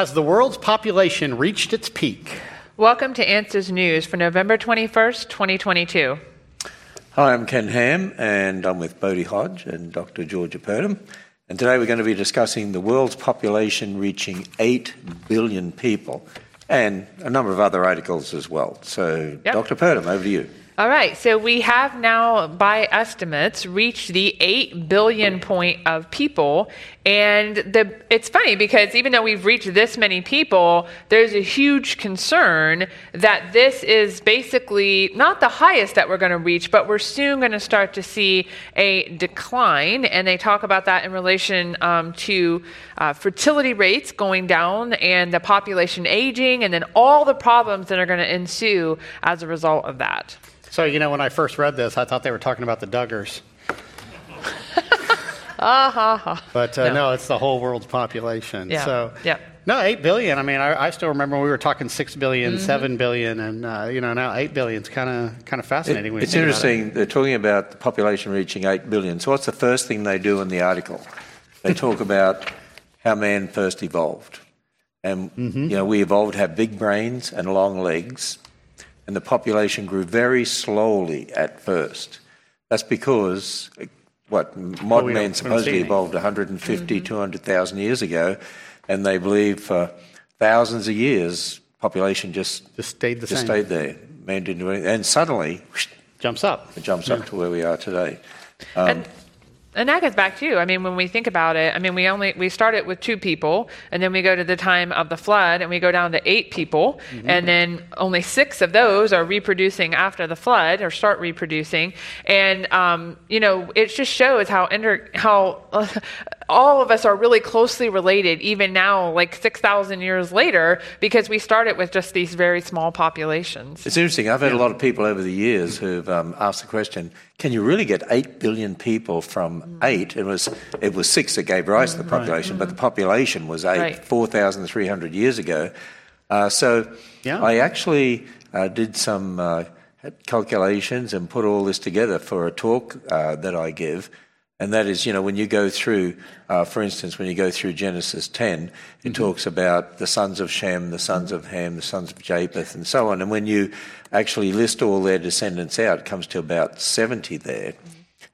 Has the world's population reached its peak? Welcome to Answers News for November 21st, 2022. Hi, I'm Ken Ham, and I'm with Bodie Hodge and Dr. Georgia Purdom. And today we're going to be discussing the world's population reaching 8 billion people and a number of other articles as well. So, Yep. Dr. Purdom, over to you. All right, so we have now, by estimates, reached the 8 billion point of people. And the, it's funny because even though we've reached this many people, there's a huge concern that this is basically not the highest that we're going to reach, but we're soon going to start to see a decline. And they talk about that in relation um, to uh, fertility rates going down and the population aging, and then all the problems that are going to ensue as a result of that. So, you know, when I first read this, I thought they were talking about the Duggars. Ah ha ha. But uh, No. no. it's the whole world's population. Yeah, So, yeah. no, 8 billion. I mean, I, I still remember when we were talking 6 billion, Mm-hmm. 7 billion, and, uh, you know, now 8 billion is kind of kind of fascinating. when you it's think about it. interesting, they're talking about the population reaching 8 billion. So, what's the first thing they do in the article? They talk about how man first evolved. And, Mm-hmm. you know, we evolved to have big brains and long legs, and the population grew very slowly at first. That's because, uh, what, modern we we man supposedly any. evolved 150, 200,000 years ago, and they believe for thousands of years, population just, Just stayed the just same. stayed there. Man didn't do anything. And suddenly, Jumps up. it jumps up to where we are today. and and that goes back too. I mean, when we think about it, I mean, we only we start it with two people, and then we go to the time of the flood, and we go down to eight people, and then only six of those are reproducing after the flood or start reproducing, and um, you know, it just shows how inter- how all of us are really closely related, even now, like six thousand years later, because we started with just these very small populations. It's interesting. I've had a lot of people over the years who've um, asked the question: Can you really get eight billion people from eight? It was it was six that gave rise to the population, but the population was eight Right. four thousand three hundred years ago. Uh, so Yeah. I actually uh, did some uh, calculations and put all this together for a talk uh, that I give. And that is, you know, when you go through, uh, for instance, when you go through Genesis 10, it talks about the sons of Shem, the sons of Ham, the sons of Japheth, and so on. And when you actually list all their descendants out, it comes to about 70 there.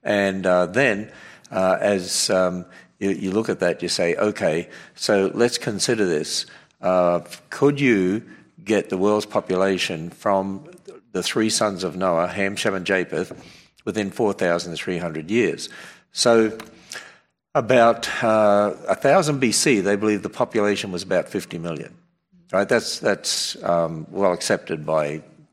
And uh, then, uh, as um, you, you look at that, you say, okay, so let's consider this. Uh, could you get the world's population from the three sons of Noah, Ham, Shem, and Japheth, within 4,300 years? So, about uh, 1000 BC, they believe the population was about 50 million. Right? That's, that's um, well accepted by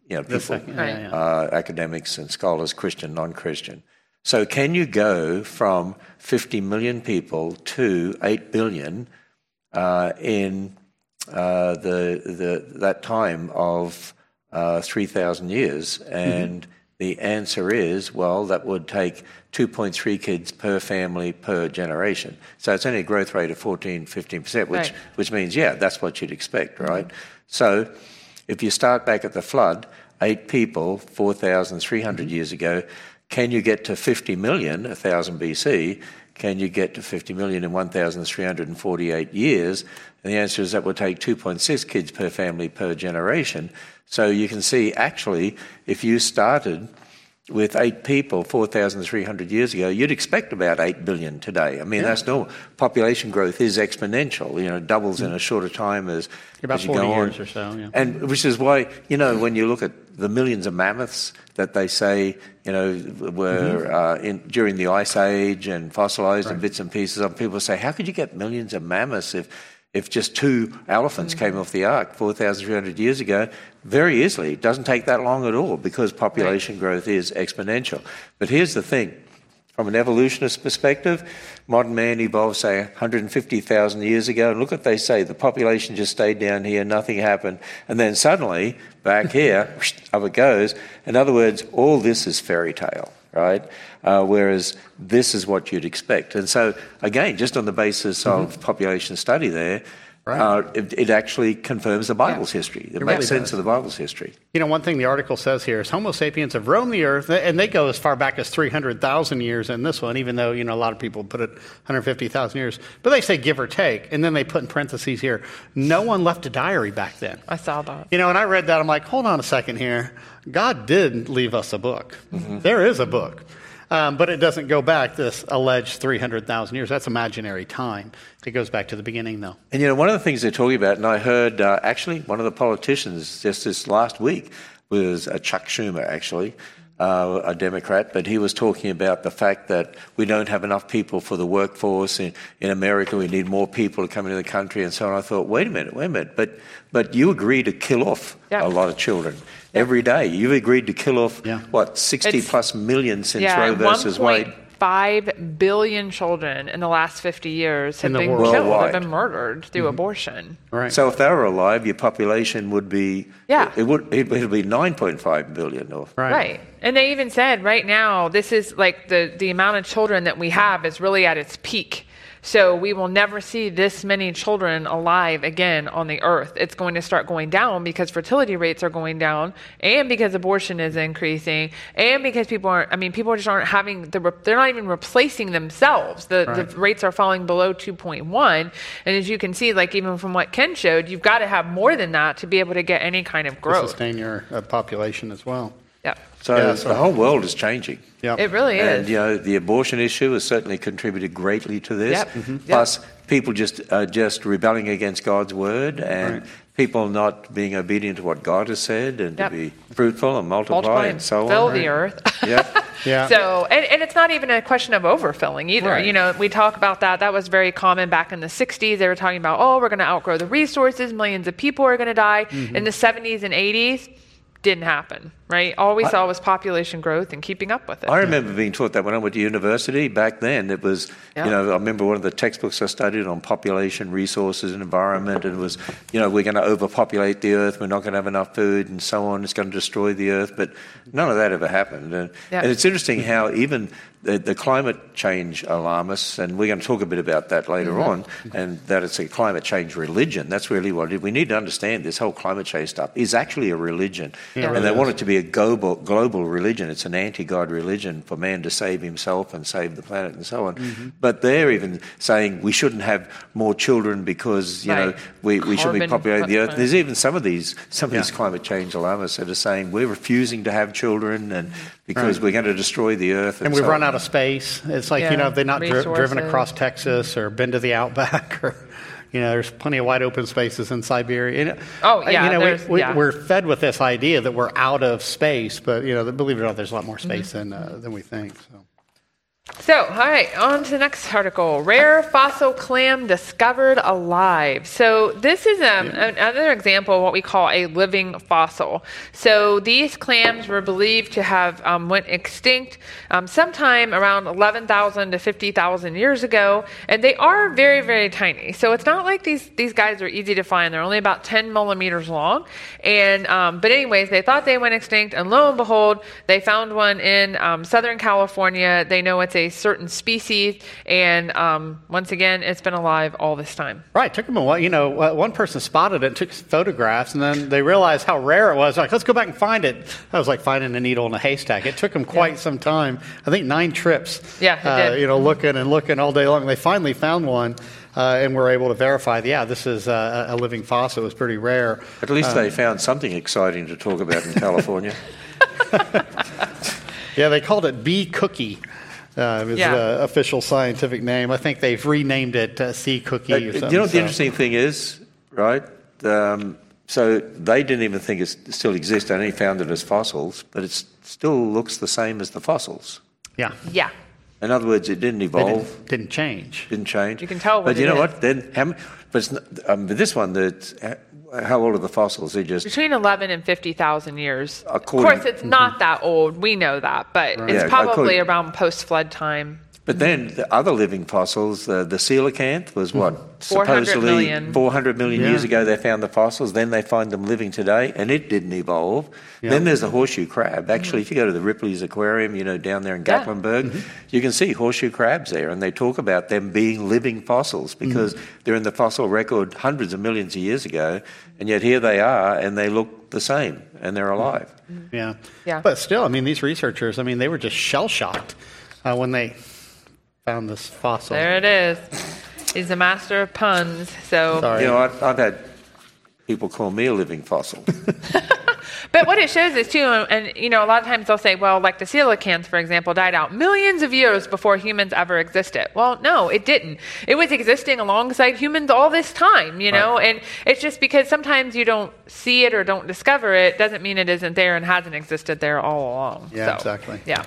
you know, people, second- Right. yeah, yeah. uh, academics and scholars, Christian, non Christian. So, can you go from 50 million people to 8 billion uh, in uh, the, the, that time of uh, 3,000 years? And the answer is well, that would take 2.3 kids per family per generation. So, it's only a growth rate of 14, 15%, which, Right. which means, yeah, that's what you'd expect, right? So, if you start back at the flood, eight people 4,300 mm-hmm. years ago, can you get to 50 million, 1000 BC? Can you get to 50 million in 1,348 years? And the answer is that would take 2.6 kids per family per generation. So you can see, actually, if you started with eight people 4,300 years ago, you'd expect about 8 billion today. I mean, that's normal. Population growth is exponential, you know, doubles in a shorter time as, About as you 40 go on. years or so, yeah. And which is why, you know, when you look at the millions of mammoths that they say, you know, were uh, in, during the Ice Age and fossilized and bits and pieces of, people say, how could you get millions of mammoths if, if just two elephants came off the ark 4,300 years ago? Very easily. It doesn't take that long at all because population growth is exponential. But here's the thing. From an evolutionist perspective, modern man evolved, say, 150,000 years ago, and look what they say the population just stayed down here, nothing happened, and then suddenly, back here, up it goes. In other words, all this is fairy tale, right? Uh, whereas this is what you'd expect. And so, again, just on the basis of population study there, Right. uh, it, it actually confirms the Bible's history. It, really makes sense does. of the Bible's history. You know, one thing the article says here is Homo sapiens have roamed the earth, and they go as far back as 300,000 years in this one, even though, you know, a lot of people put it 150,000 years. But they say give or take. And then they put in parentheses here no one left a diary back then. I saw that. You know, and I read that, I'm like, hold on a second here. God did leave us a book. Mm-hmm. There is a book. Um, but it doesn't go back this alleged 300,000 years. That's imaginary time. It goes back to the beginning, though. And you know, one of the things they're talking about, and I heard uh, actually one of the politicians just this last week was uh, Chuck Schumer, actually, uh, a Democrat, but he was talking about the fact that we don't have enough people for the workforce in, in America. We need more people to come into the country, and so on. I thought, wait a minute, wait a minute, but but you agree to kill off Yeah. a lot of children every day. You've agreed to kill off Yeah. what sixty It's- plus million since yeah, Roe versus Wade. 1.5 billion children in the last 50 years have been world. killed, have been murdered through mm-hmm. abortion. Right. So if they were alive, your population would be Yeah. It would it would be nine point five billion. Or, right. Right. And they even said right now, this is like the, the amount of children that we have is really at its peak. So we will never see this many children alive again on the earth. It's going to start going down because fertility rates are going down and because abortion is increasing and because people aren't, I mean, people just aren't having the, they're not even replacing themselves. The, Right. the rates are falling below 2.1. And as you can see, like even from what Ken showed, you've got to have more than that to be able to get any kind of growth. To sustain your uh, population as well. Yeah. So Yeah, the whole world is changing. Yep. It really is. And is. you know, the abortion issue has certainly contributed greatly to this. Yep. Mhm. Plus, people just uh, just rebelling against God's word, and Right. people not being obedient to what God has said, and Yep. to be fruitful and multiply, multiply and so fill on. the earth. Yeah. Yeah. So, and, and it's not even a question of overfilling either. Right. You know, we talk about that. That was very common back in the 60s. They were talking about, oh, we're going to outgrow the resources. Millions of people are going to die. Mm-hmm. In the 70s and 80s, didn't happen, right? All we saw was population growth and keeping up with it. I remember being taught that when I went to university back then. It was, Yeah. you know, I remember one of the textbooks I studied on population, resources, and environment, and it was, you know, we're going to overpopulate the earth, we're not going to have enough food, and so on. It's going to destroy the earth, but none of that ever happened. And, Yeah. and it's interesting how even the, the climate change alarmists, and we're going to talk a bit about that later Mm-hmm. on, and that it's a climate change religion. That's really what it is. We need to understand this whole climate change stuff is actually a religion, Yeah, and really they want it to be a global global religion. It's an anti-God religion for man to save himself and save the planet and so on. Mm-hmm. But they're even saying we shouldn't have more children because you know we, we should be populating the earth. There's even some of these some of these climate change alarmists that are saying we're refusing to have children and because Right. we're going to destroy the earth. And, And we've so run on. Out of space. It's like, Yeah, you know, they've not dri- driven across Texas or been to the outback or, you know, there's plenty of wide open spaces in Siberia. Know, Oh, yeah, You know, we, we, yeah. we're fed with this idea that we're out of space, but, you know, believe it or not, there's a lot more Mm-hmm. space than, uh, than we think. So. So, all right, on to the next article. Rare fossil clam discovered alive. So, this is um, another example of what we call a living fossil. So, these clams were believed to have um, went extinct um, sometime around 11,000 to 50,000 years ago, and they are very, very tiny. So, it's not like these these guys are easy to find. They're only about 10 millimeters long, and um, but anyways, they thought they went extinct, and lo and behold, they found one in um, Southern California. They know it's a certain species, and um, once again, it's been alive all this time. Right, took them a while. You know, uh, one person spotted it, took photographs, and then they realized how rare it was. Like, let's go back and find it. That was like finding a needle in a haystack. It took them quite some time. I think nine trips. Yeah, it uh, did. You know, looking and looking all day long. They finally found one, uh, and were able to verify. Yeah, this is uh, a living fossil. It was pretty rare. At least Um, they found something exciting to talk about in California. Yeah, they called it bee cookie. Uh, is Yeah. the official scientific name. I think they've renamed it uh, sea cookie Uh, or something. you know what the interesting thing is, right? Um, so they didn't even think it still exists. They only found it as fossils, but it still looks the same as the fossils. Yeah, Yeah. In other words, it didn't evolve, didn't, didn't change. didn't change. You can tell what But you it know is. what? Then, how, but it's not, um, but this one, that how old are the fossils? They're just Between 11 and 50,000 years. According- of course, it's not mm-hmm. that old. We know that, but Yeah, it's probably according- around post flood time. But then the other living fossils, uh, the coelacanth was what? 400 Supposedly million. 400 million Yeah. years ago they found the fossils. Then they find them living today, and it didn't evolve. Yeah. Then there's the horseshoe crab. Actually, if you go to the Ripley's Aquarium, you know, down there in Yeah. Gatlinburg, you can see horseshoe crabs there, and they talk about them being living fossils because they're in the fossil record hundreds of millions of years ago, and yet here they are, and they look the same, and they're alive. Yeah. Yeah. But still, I mean, these researchers, I mean, they were just shell shocked uh, when they found this fossil. There it is. He's a master of puns. So, Sorry. You know, I've, I've had people call me a living fossil. but what it shows is too, and you know, a lot of times they'll say, well, like the coelacanth, for example, died out millions of years before humans ever existed. Well, no, it didn't. It was existing alongside humans all this time, you know, and it's just because sometimes you don't see it or don't discover it doesn't mean it isn't there and hasn't existed there all along. Yeah, So, exactly. Yeah.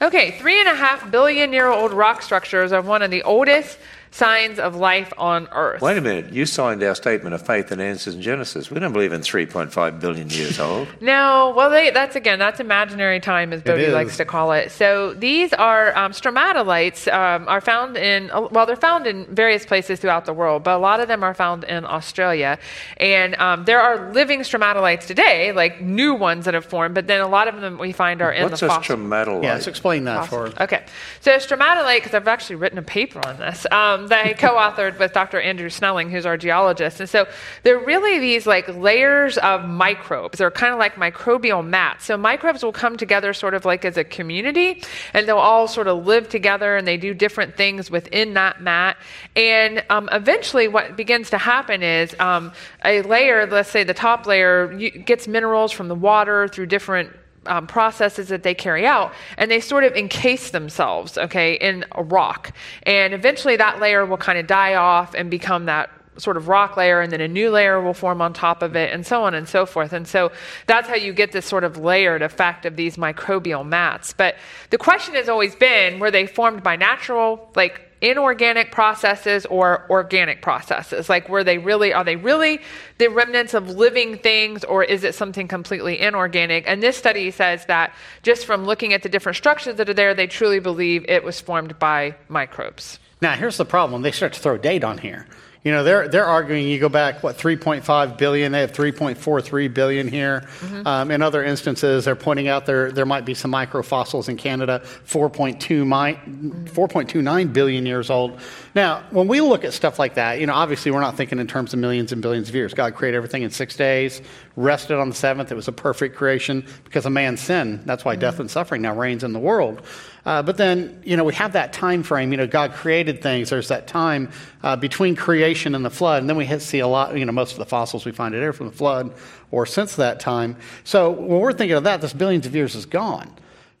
Okay, three and a half billion year old rock structures are one of the oldest signs of life on Earth. Wait a minute, you signed our statement of faith and answers in Genesis. We don't believe in 3.5 billion years old. No, well, they, that's again, that's imaginary time, as Bodie is. likes to call it. So these are um, stromatolites, um, are found in, well, they're found in various places throughout the world, but a lot of them are found in Australia. And um, there are living stromatolites today, like new ones that have formed, but then a lot of them we find are in What's the a fossil. stromatolite? Yeah, let's explain that for Okay, so stromatolite, because I've actually written a paper on this um, that I co-authored with Dr. Andrew Snelling, who's our geologist, and so they're really these like layers of microbes. They're kind of like microbial mats. So microbes will come together sort of like as a community, and they'll all sort of live together, and they do different things within that mat. And um, eventually, what begins to happen is um, a layer, let's say the top layer, gets minerals from the water through different um, processes that they carry out, and they sort of encase themselves, okay, in a rock. And eventually that layer will kind of die off and become that sort of rock layer, and then a new layer will form on top of it, and so on and so forth. And so that's how you get this sort of layered effect of these microbial mats. But the question has always been were they formed by natural, like, inorganic processes or organic processes like were they really are they really the remnants of living things or is it something completely inorganic and this study says that just from looking at the different structures that are there they truly believe it was formed by microbes Now, here's the problem. They start to throw date on here. You know, they're, they're arguing you go back, what, 3.5 billion, they have 3.43 billion here. Mm-hmm. Um, in other instances, they're pointing out there, there might be some microfossils in Canada, 4.2 mi- 4.29 billion years old. Now, when we look at stuff like that, you know, obviously we're not thinking in terms of millions and billions of years. God created everything in six days, rested on the seventh. It was a perfect creation because of man's sin. That's why death and suffering now reigns in the world. Uh, but then, you know, we have that time frame. You know, God created things. There's that time uh, between creation and the flood. And then we see a lot, you know, most of the fossils we find today are from the flood or since that time. So when we're thinking of that, this billions of years is gone.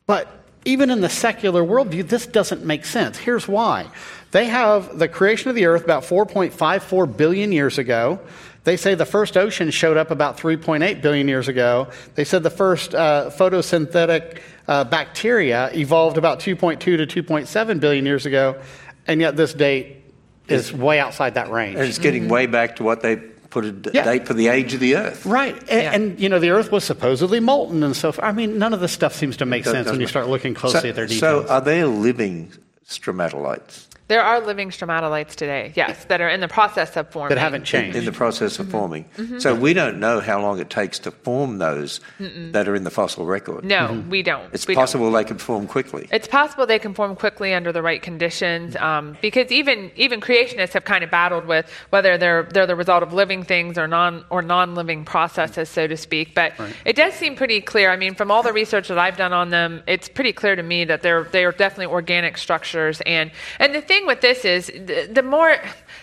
But even in the secular worldview, this doesn't make sense. Here's why. They have the creation of the earth about 4.54 billion years ago. They say the first ocean showed up about 3.8 billion years ago. They said the first uh, photosynthetic uh, bacteria evolved about 2.2 to 2.7 billion years ago, and yet this date is way outside that range. And it's getting way back to what they put a d- Yeah. date for the age of the Earth. Right. And, Yeah. and, you know, the earth was supposedly molten and so forth. I mean, none of this stuff seems to make sense when you start looking closely so, at their details. So are there living stromatolites there are living stromatolites today yes that are in the process of forming that haven't changed. in the process Mm-hmm. of forming? So we don't know how long it takes to form those that are in the fossil record. no we don't It's We don't. possible they can form quickly. It's possible they can form quickly under the right conditions, um, because even even creationists have kind of battled with whether they're they're the result of living things or non or non-living processes, so to speak. But it does seem pretty clear. I mean, from all the research that I've done on them, it's pretty clear to me that they're they are definitely organic structures. And and the thing with this is the, the more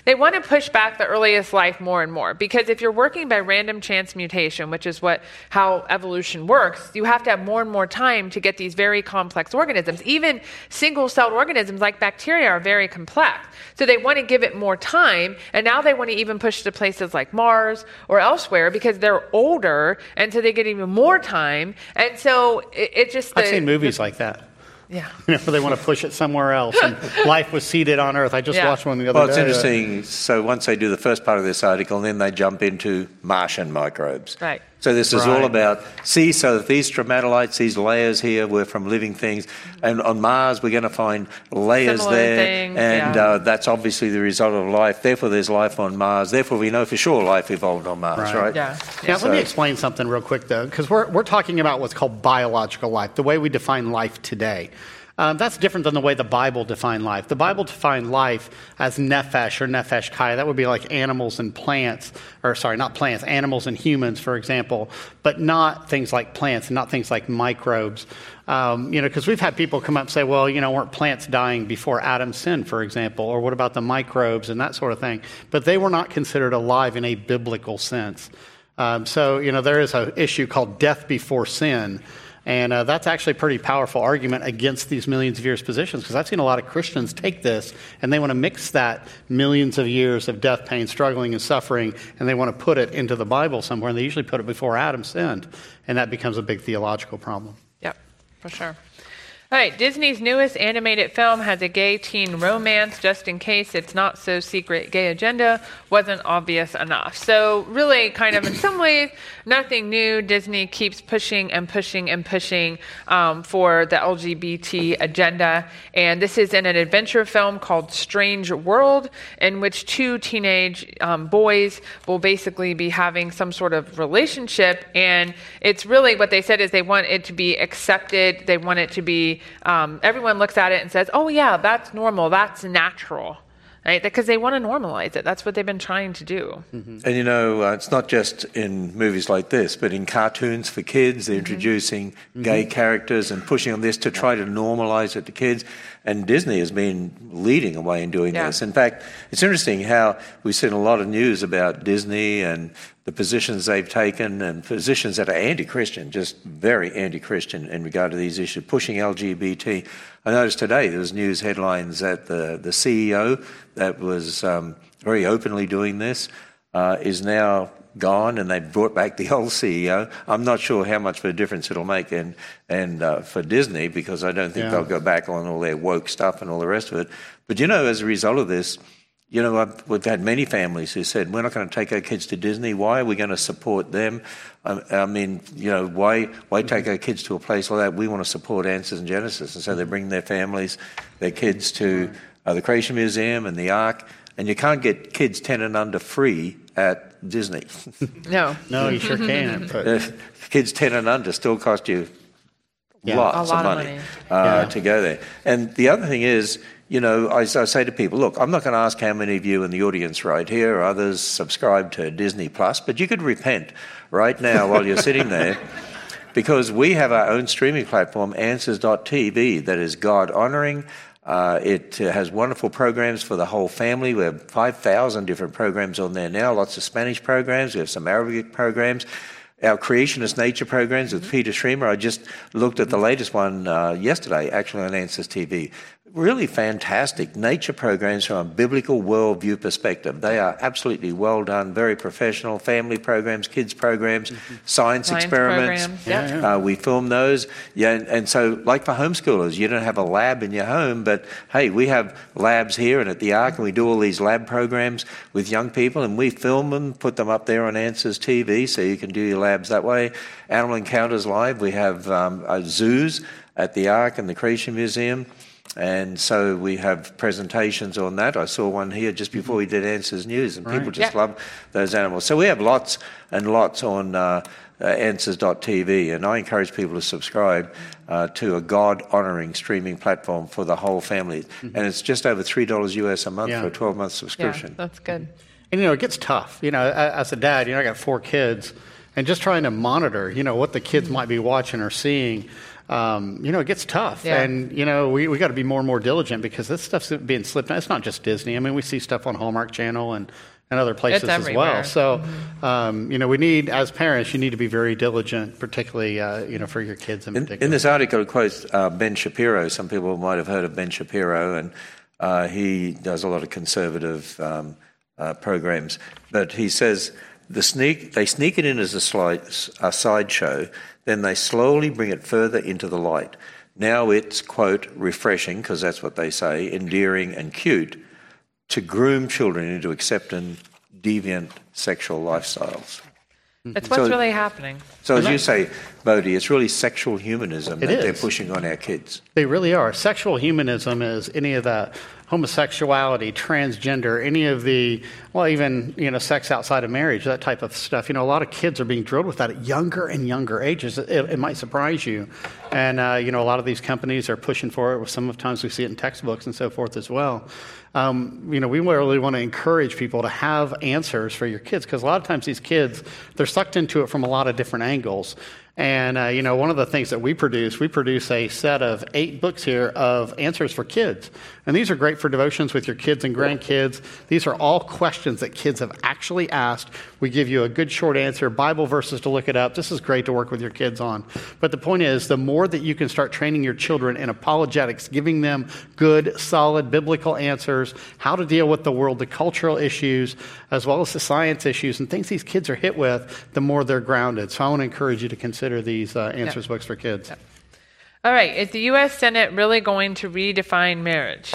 they want to push back the earliest life more and more because if you're working by random chance mutation, which is what how evolution works, you have to have more and more time to get these very complex organisms. Even single-celled organisms like bacteria are very complex. So they want to give it more time, and now they want to even push to places like Mars or elsewhere because they're older, and so they get even more time. And so it, it just I've the- seen movies like that. Yeah. You know, they want to push it somewhere else. And life was seeded on Earth. I just Yeah. watched one the other Well, day. it's uh, interesting. So once they do the first part of this article, then they jump into Martian microbes. Right. So this is Right. all about see. So if these stromatolites, these layers here, were from living things, and on Mars we're going to find layers Similar there, things, and yeah. uh, that's obviously the result of life. Therefore, there's life on Mars. Therefore, we know for sure life evolved on Mars, Right. right? Yeah. Yeah, So- let me explain something real quick, though, because we're, we're talking about what's called biological life, the way we define life today. Um, that's different than the way the Bible defined life. The Bible defined life as nephesh or nephesh kai. That would be like animals and plants, or sorry, not plants, animals and humans, for example, but not things like plants and not things like microbes. Um, you know, because we've had people come up and say, well, you know, weren't plants dying before Adam sinned, for example, or what about the microbes and that sort of thing? But they were not considered alive in a biblical sense. Um, so, you know, there is an issue called death before sin. And uh, that's actually a pretty powerful argument against these millions of years positions because I've seen a lot of Christians take this and they want to mix that millions of years of death, pain, struggling, and suffering, and they want to put it into the Bible somewhere. And they usually put it before Adam sinned. And that becomes a big theological problem. Yep, for sure. All right, Disney's newest animated film has a gay teen romance, just in case its not so secret gay agenda wasn't obvious enough. So, really, kind of in some ways, nothing new. Disney keeps pushing and pushing and pushing um, for the LGBT agenda. And this is in an adventure film called Strange World, in which two teenage um, boys will basically be having some sort of relationship. And it's really what they said is they want it to be accepted, they want it to be um, everyone looks at it and says, "Oh yeah, that's normal, that's natural," right? Because they want to normalize it. That's what they've been trying to do. Mm-hmm. And you know, uh, it's not just in movies like this, but in cartoons for kids, they're mm-hmm. introducing mm-hmm. gay characters and pushing on this to try to normalize it to kids. And Disney has been leading the way in doing Yeah. this. In fact, it's interesting how we've seen a lot of news about Disney and the positions they've taken and positions that are anti-Christian, just very anti-Christian in regard to these issues, pushing LGBT. I noticed today there was news headlines that the, the CEO that was um, very openly doing this uh, is now gone, and they've brought back the old CEO. I'm not sure how much of a difference it'll make, and and uh, for Disney because I don't think Yeah. they'll go back on all their woke stuff and all the rest of it. But you know, as a result of this, you know, I've, we've had many families who said, "We're not going to take our kids to Disney. Why are we going to support them? I, I mean, you know, why why take our kids to a place like that? We want to support Answers in Genesis." And so they bring their families, their kids to uh, the Creation Museum and the Ark. And you can't get kids ten and under free at Disney. No, No, you sure can. But, Uh, kids 10 and under still cost you Yeah. lots A lot of of money, money. Uh, Yeah. to go there. And the other thing is, you know, I, I say to people, look, I'm not going to ask how many of you in the audience right here or others subscribe to Disney Plus, but you could repent right now while you're sitting there. Because we have our own streaming platform, Answers.tv, that is God honoring. Uh, it uh, has wonderful programs for the whole family. We have 5,000 different programs on there now, lots of Spanish programs. We have some Arabic programs. Our creationist nature programs with Peter Schriemer. I just looked at the latest one uh, yesterday, actually on Answers TV. Really fantastic nature programs from a biblical worldview perspective. They are absolutely well done, very professional. Family programs, kids programs, science, Science experiments. programs. Yeah, yeah. Uh, we film those. Yeah, and, and so like for homeschoolers, you don't have a lab in your home, but hey, we have labs here and at the Ark, and we do all these lab programs with young people, and we film them, put them up there on Answers TV, so you can do your labs that way. Animal Encounters Live, we have um, uh, zoos at the Ark and the Creation Museum. And so we have presentations on that. I saw one here just before we did Answers News, and people just Yeah. love those animals. So we have lots and lots on uh, uh, Answers.tv, and I encourage people to subscribe uh, to a God honoring streaming platform for the whole family. And it's just over $3 US a month Yeah. for a 12 month yeah, subscription. that's good. And you know, it gets tough. You know, as a dad, you know, I got four kids, and just trying to monitor, you know, what the kids might be watching or seeing. Um, you know, it gets tough, Yeah. and you know, we, we got to be more and more diligent because this stuff's being slipped. It's not just Disney. I mean, we see stuff on Hallmark Channel and, and other places as well. So, um, you know, we need as parents, you need to be very diligent, particularly uh, you know for your kids in In, particular. in this article, it quotes uh, Ben Shapiro. Some people might have heard of Ben Shapiro, and uh, he does a lot of conservative um, uh, programs. But he says the sneak they sneak it in as a, slide, a sideshow, then they slowly bring it further into the light. Now it's quote refreshing because that's what they say, endearing and cute, to groom children into accepting deviant sexual lifestyles. That's what's So- really happening. So as you say, Bodie, it's really sexual humanism It that they're pushing on our kids. They really are. Sexual humanism is any of that homosexuality, transgender, any of the, well, even, you know, sex outside of marriage, that type of stuff. You know, a lot of kids are being drilled with that at younger and younger ages. It, it might surprise you. And, uh, you know, a lot of these companies are pushing for it. Sometimes we see it in textbooks and so forth as well. Um, you know, we really want to encourage people to have answers for your kids because a lot of times these kids, they're sucked into it from a lot of different angles. And, uh, you know, one of the things that we produce, we produce a set of eight books here of answers for kids. And these are great for devotions with your kids and grandkids. These are all questions that kids have actually asked. We give you a good short answer, Bible verses to look it up. This is great to work with your kids on. But the point is, the more that you can start training your children in apologetics, giving them good, solid biblical answers, how to deal with the world, the cultural issues, as well as the science issues and things these kids are hit with, the more they're grounded. So I want to encourage you to consider these uh, answers books for kids. All right, is the U.S. Senate really going to redefine marriage?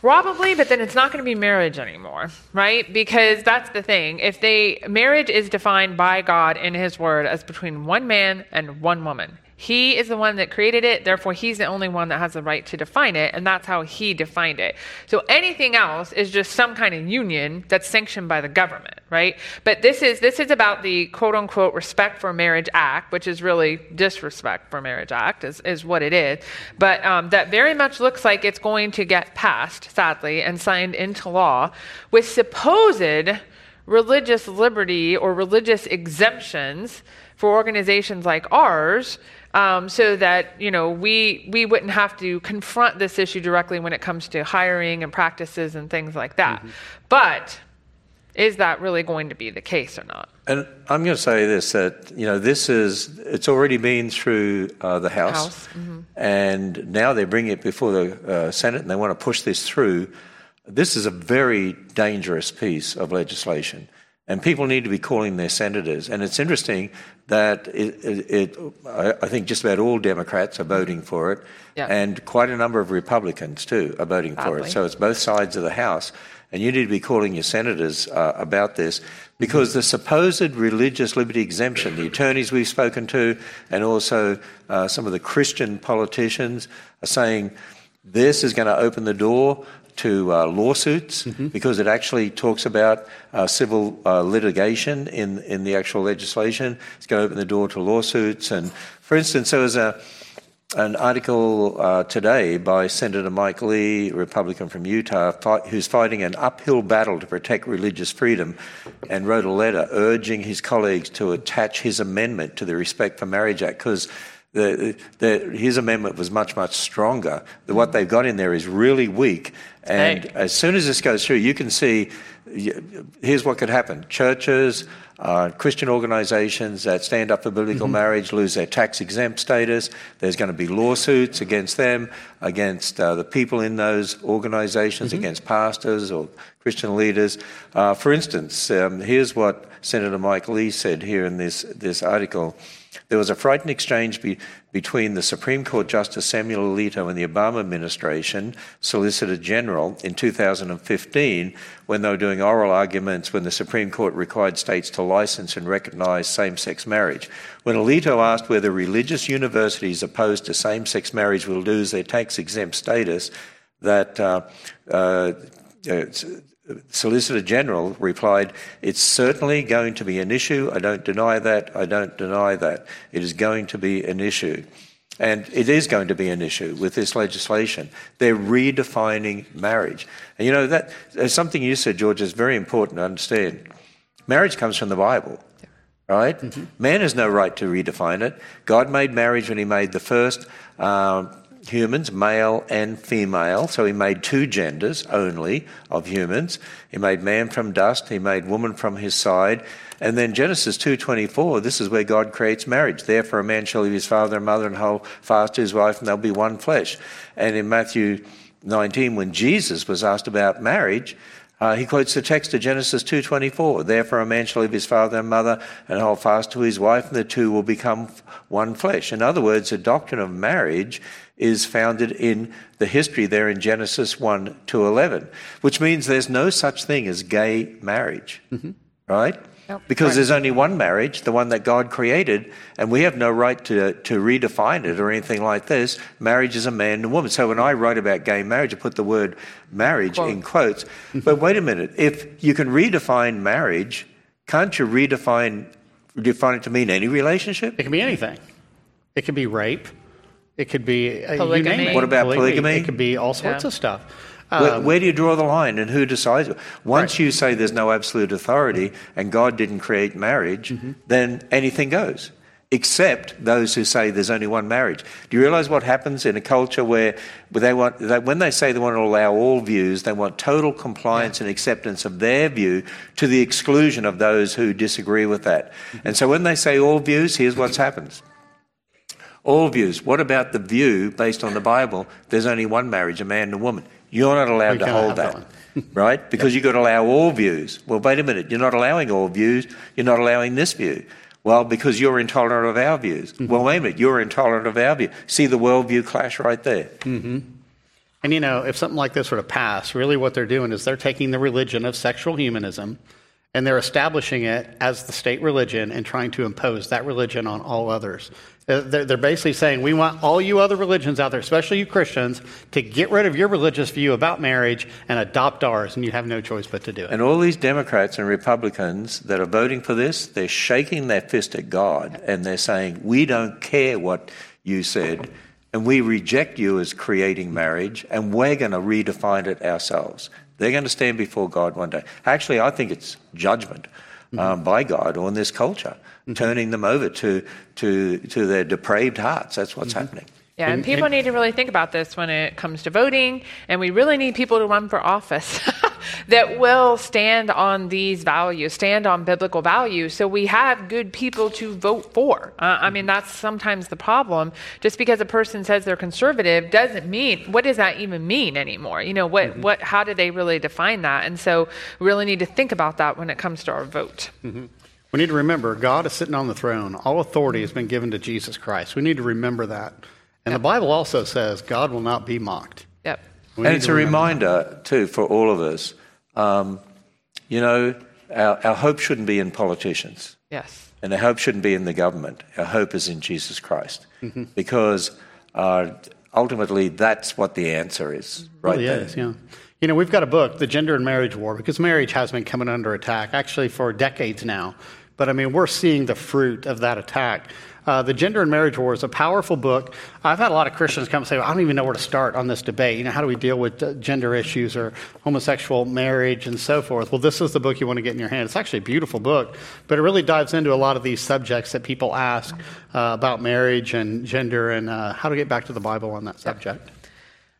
Probably, but then it's not going to be marriage anymore, right? Because that's the thing. If they marriage is defined by God in His Word as between one man and one woman. He is the one that created it, therefore he's the only one that has the right to define it, and that's how he defined it. So anything else is just some kind of union that's sanctioned by the government, right? But this is this is about the quote unquote Respect for Marriage Act, which is really disrespect for Marriage Act, is, is what it is. But um, that very much looks like it's going to get passed, sadly, and signed into law with supposed religious liberty or religious exemptions for organizations like ours um, so that you know we we wouldn't have to confront this issue directly when it comes to hiring and practices and things like that. But is that really going to be the case or not? And I'm going to say this that you know this is it's already been through uh, the House, House, mm-hmm. and now they bring it before the uh, Senate and they want to push this through. This is a very dangerous piece of legislation, and people need to be calling their senators. And it's interesting that it, it, it I, think just about all Democrats are voting for it, Yeah. and quite a number of Republicans too are voting for it. So it's both sides of the House. And you need to be calling your senators uh, about this because the supposed religious liberty exemption, the attorneys we've spoken to, and also uh, some of the Christian politicians are saying this is going to open the door to uh, lawsuits because it actually talks about uh, civil uh, litigation in, in the actual legislation. It's going to open the door to lawsuits. And for instance, there was a, an article uh, today by Senator Mike Lee, Republican from Utah, fight, who's fighting an uphill battle to protect religious freedom, and wrote a letter urging his colleagues to attach his amendment to the Respect for Marriage Act because. The, the, his amendment was much, much stronger. What they've got in there is really weak. And Hey. as soon as this goes through, you can see here's what could happen churches, uh, Christian organizations that stand up for biblical marriage lose their tax exempt status. There's going to be lawsuits against them, against uh, the people in those organizations, against pastors or Christian leaders. Uh, for instance, um, here's what Senator Mike Lee said here in this, this article. There was a frightened exchange be, between the Supreme Court Justice Samuel Alito and the Obama administration, Solicitor General, in 2015, when they were doing oral arguments when the Supreme Court required states to license and recognize same sex marriage. When Alito asked whether religious universities opposed to same sex marriage will lose their tax exempt status, that uh, uh, uh, Solicitor General replied, It's certainly going to be an issue. I don't deny that. I don't deny that. It is going to be an issue. And it is going to be an issue with this legislation. They're redefining marriage. And you know, that something you said, George, is very important to understand. Marriage comes from the Bible, right? Man has no right to redefine it. God made marriage when He made the first um, humans, male and female. So He made two genders only of humans. He made man from dust. He made woman from His side. And then Genesis 2:24, this is where God creates marriage. Therefore a man shall leave his father and mother and hold fast to his wife, and they'll be one flesh. And in Matthew 19, when Jesus was asked about marriage, uh, he quotes the text of Genesis 2:24. Therefore, a man shall leave his father and mother and hold fast to his wife, and the two will become one flesh. In other words, the doctrine of marriage is founded in the history there in Genesis 1 to 11, which means there's no such thing as gay marriage. Mm-hmm. right? Yep. Because Right. there's only one marriage, the one that God created, and we have no right to, to redefine it or anything like this. Marriage is a man and a woman. So when I write about gay marriage, I put the word marriage Quote. in quotes. but wait a minute, if you can redefine marriage, can't you redefine define it to mean any relationship? It can be anything. It can be rape. It could be uh, you Polygamy. name it. What about polygamy? It could be all sorts Yeah. of stuff. Where, Um, where do you draw the line and who decides? Once Right. you say there's no absolute authority and God didn't create marriage, Mm-hmm. then anything goes, except those who say there's only one marriage. Do you realize what happens in a culture where where they want, that when they say they want to allow all views, they want total compliance and acceptance of their view to the exclusion of those who disagree with that? Mm-hmm. And so when they say all views, here's what happens. All views. What about the view based on the Bible? There's only one marriage, a man and a woman. You're not allowed We to hold that that, right? Because you've got to allow all views. Well, wait a minute. You're not allowing all views. You're not allowing this view. Well, because you're intolerant of our views. Mm-hmm. Well, wait a minute. You're intolerant of our view. See the worldview clash right there. And you know, if something like this were to pass, really what they're doing is they're taking the religion of sexual humanism and they're establishing it as the state religion and trying to impose that religion on all others. They're basically saying, we want all you other religions out there, especially you Christians, to get rid of your religious view about marriage and adopt ours, and you have no choice but to do it. And all these Democrats and Republicans that are voting for this, they're shaking their fist at God and they're saying, We don't care what you said, and we reject you as creating marriage, and we're going to redefine it ourselves. They're going to stand before God one day. Actually, I think it's judgment mm-hmm. um, by God on this culture, mm-hmm. turning them over to, to, to their depraved hearts. That's what's mm-hmm. happening. Yeah, and people need to really think about this when it comes to voting, and we really need people to run for office that will stand on these values, stand on biblical values, so we have good people to vote for. Uh, I mean, mm-hmm. that's sometimes the problem. Just because a person says they're conservative doesn't mean what does that even mean anymore? You know, what mm-hmm. what how do they really define that? And so, we really need to think about that when it comes to our vote. Mm-hmm. We need to remember God is sitting on the throne. All authority has been given to Jesus Christ. We need to remember that. And the Bible also says God will not be mocked. Yep. We and it's to a remember reminder, too, for all of us. Um, you know, our, our hope shouldn't be in politicians, Yes. and our hope shouldn't be in the government. Our hope is in Jesus Christ. Mm-hmm. Because uh, ultimately, that's what the answer is, right really there. is, yeah. You know, we've got a book, The Gender and Marriage War, because marriage has been coming under attack actually for decades now. But I mean, we're seeing the fruit of that attack. Uh, the Gender and Marriage War is a powerful book. I've had a lot of Christians come and say, well, I don't even know where to start on this debate. You know, how do we deal with uh, gender issues or homosexual marriage and so forth? Well, this is the book you want to get in your hand. It's actually a beautiful book, but it really dives into a lot of these subjects that people ask uh, about marriage and gender and uh, how to get back to the Bible on that subject.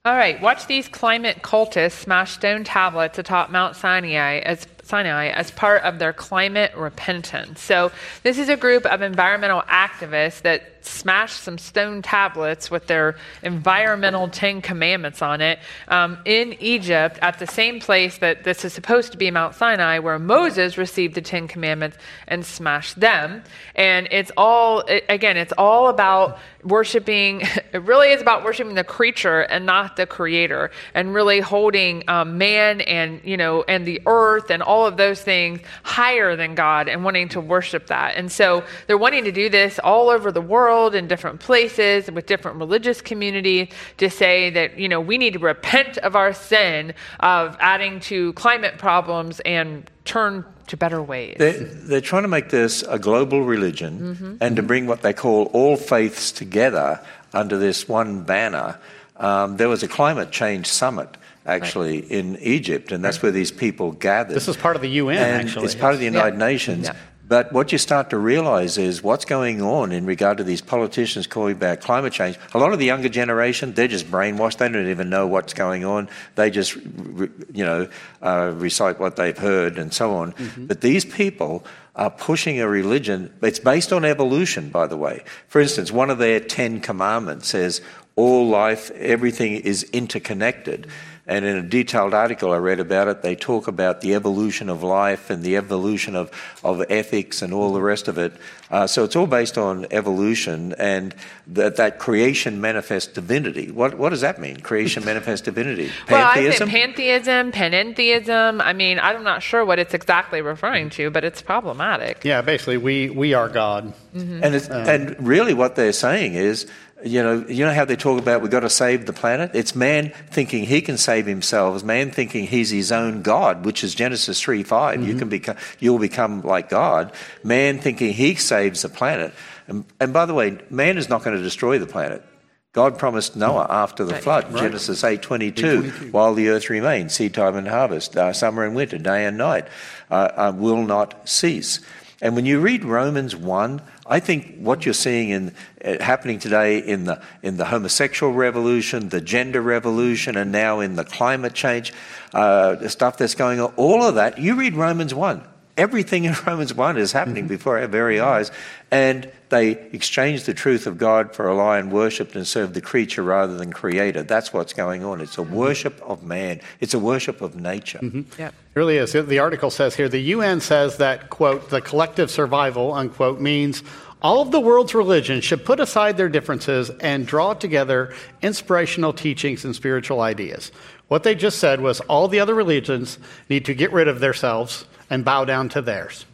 All right, watch these climate cultists smash stone tablets atop Mount Sinai as Sinai as part of their climate repentance. So, this is a group of environmental activists that smashed some stone tablets with their environmental Ten Commandments on it um, in Egypt at the same place that this is supposed to be Mount Sinai, where Moses received the Ten Commandments and smashed them. And it's all, again, it's all about worshiping, it really is about worshiping the creature and not the creator, and really holding um, man and, you know, and the earth and all of those things higher than God and wanting to worship that. And so they're wanting to do this all over the world in different places and with different religious communities to say that, you know, we need to repent of our sin of adding to climate problems and turn to better ways. They're, they're trying to make this a global religion Mm-hmm. and to bring what they call all faiths together under this one banner. Um, there was a climate change summit actually in Egypt, and that's where these people gathered. This is part of the UN, and actually. It's part of the United Yeah. Nations. Yeah. But what you start to realize is what's going on in regard to these politicians calling about climate change. A lot of the younger generation, they're just brainwashed. They don't even know what's going on. They just, you know, uh, recite what they've heard and so on. But these people are pushing a religion. It's based on evolution, by the way. For instance, one of their Ten Commandments says all life, everything is interconnected. And in a detailed article I read about it, they talk about the evolution of life and the evolution of, of ethics and all the rest of it. Uh, so it's all based on evolution and that, that creation manifests divinity. What, what does that mean? Creation manifests divinity? Pantheism? Well, I think Pantheism? pantheism, panentheism. I mean, I'm not sure what it's exactly referring to, but it's problematic. Yeah, basically, we, we are God. And, it's, and really, what they're saying is, you know, you know how they talk about we've got to save the planet. It's man thinking he can save himself. It's man thinking he's his own God, which is Genesis three five. You can become, you'll become like God. Man thinking he saves the planet. And, and by the way, man is not going to destroy the planet. God promised Noah after the Right. flood, Genesis eight twenty two, while the earth remains, seed time and harvest, uh, summer and winter, day and night, uh, uh, will not cease. And when you read Romans 1, I think what you're seeing in uh, happening today in the in the homosexual revolution, the gender revolution, and now in the climate change uh, stuff that's going on, all of that, you read Romans 1. Everything in Romans 1 is happening mm-hmm. before our very mm-hmm. eyes. And they exchanged the truth of God for a lie and worshipped and served the creature rather than creator. That's what's going on. It's a mm-hmm. worship of man, it's a worship of nature. Yep. It really is. The article says here the UN says that, quote, the collective survival, unquote, means all of the world's religions should put aside their differences and draw together inspirational teachings and spiritual ideas. What they just said was all the other religions need to get rid of themselves and bow down to theirs.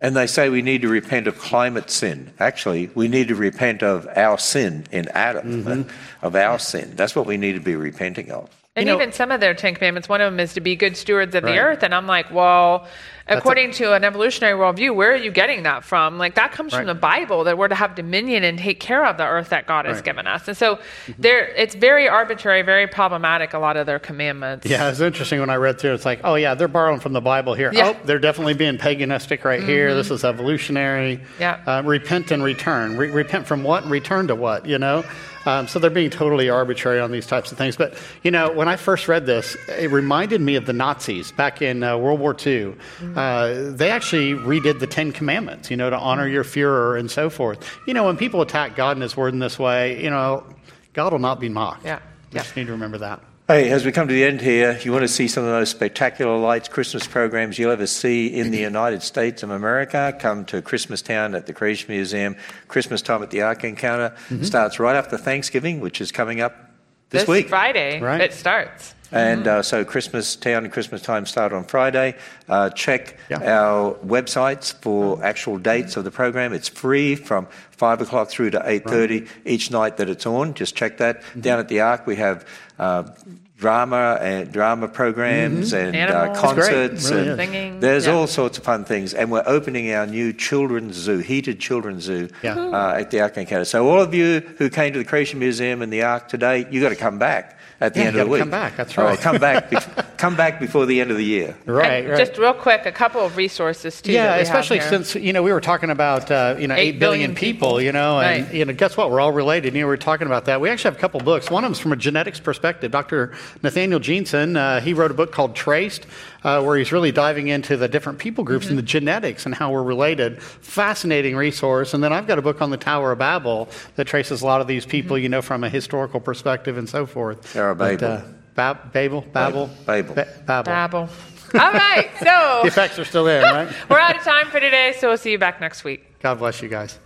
And they say we need to repent of climate sin. Actually, we need to repent of our sin in Adam, mm-hmm. of our sin. That's what we need to be repenting of. And You know- even some of their Ten Commandments, one of them is to be good stewards of Right. the earth. And I'm like, well, according to an evolutionary worldview, where are you getting that from? Like, that comes from the Bible that we're to have dominion and take care of the earth that God has given us. And so there, it's very arbitrary, very problematic, a lot of their commandments. Yeah, it's interesting when I read through. It's like, oh yeah, they're borrowing from the Bible here. Yeah. Oh, they're definitely being paganistic right here. This is evolutionary. Yeah. Uh, repent and return. Re- repent from what and return to what? You know. Um, so they're being totally arbitrary on these types of things. But you know, when I first read this, it reminded me of the Nazis back in uh, World War II. Uh, they actually redid the Ten Commandments. You know, to honor your Führer and so forth. You know, when people attack God and His Word in this way, you know, God will not be mocked. Yeah. We Yeah. just need to remember that. Hey, as we come to the end here, you want to see some of the most spectacular lights Christmas programs you'll ever see in the United States of America? Come to Christmas Town at the Creation Museum. Christmas time at the Ark Encounter mm-hmm. starts right after Thanksgiving, which is coming up this, week. Friday, Right. it starts. And uh, so Christmas Town and Christmas Time start on Friday. Uh, check Yeah. our websites for actual dates of the program. It's free from five o'clock through to eight thirty each night that it's on. Just check that. Down at the Ark, we have uh, drama and drama programs and uh, Animals. Great. concerts Really and is. Singing. there's Yeah. all sorts of fun things. And we're opening our new children's zoo, heated children's zoo, Yeah. uh, at the Ark Encounter. So all of you who came to the Creation Museum and the Ark today, you got to come back at the Yeah, end you of the gotta week. come back, that's All right. come back. bef- come back before the end of the year. Right, And right. Just real quick, a couple of resources too. that Yeah, we have especially here. since you know we were talking about uh, you know Eight eight billion, billion people, people. you know, and Right. you know guess what? We're all related. You know, we are talking about that. We actually have a couple books. One of them's from a genetics perspective. Dr. Nathaniel Jeanson, uh, he wrote a book called Traced, uh, where he's really diving into the different people groups and the genetics and how we're related. Fascinating resource. And then I've got a book on the Tower of Babel that traces a lot of these people, you know, from a historical perspective and so forth. Tower of But, Babel. uh, Bab- Babel, Babel, Babel. Ba- Babel. Babel. All right, so The effects are still there, right? we're out of time for today, so we'll see you back next week. God bless you guys.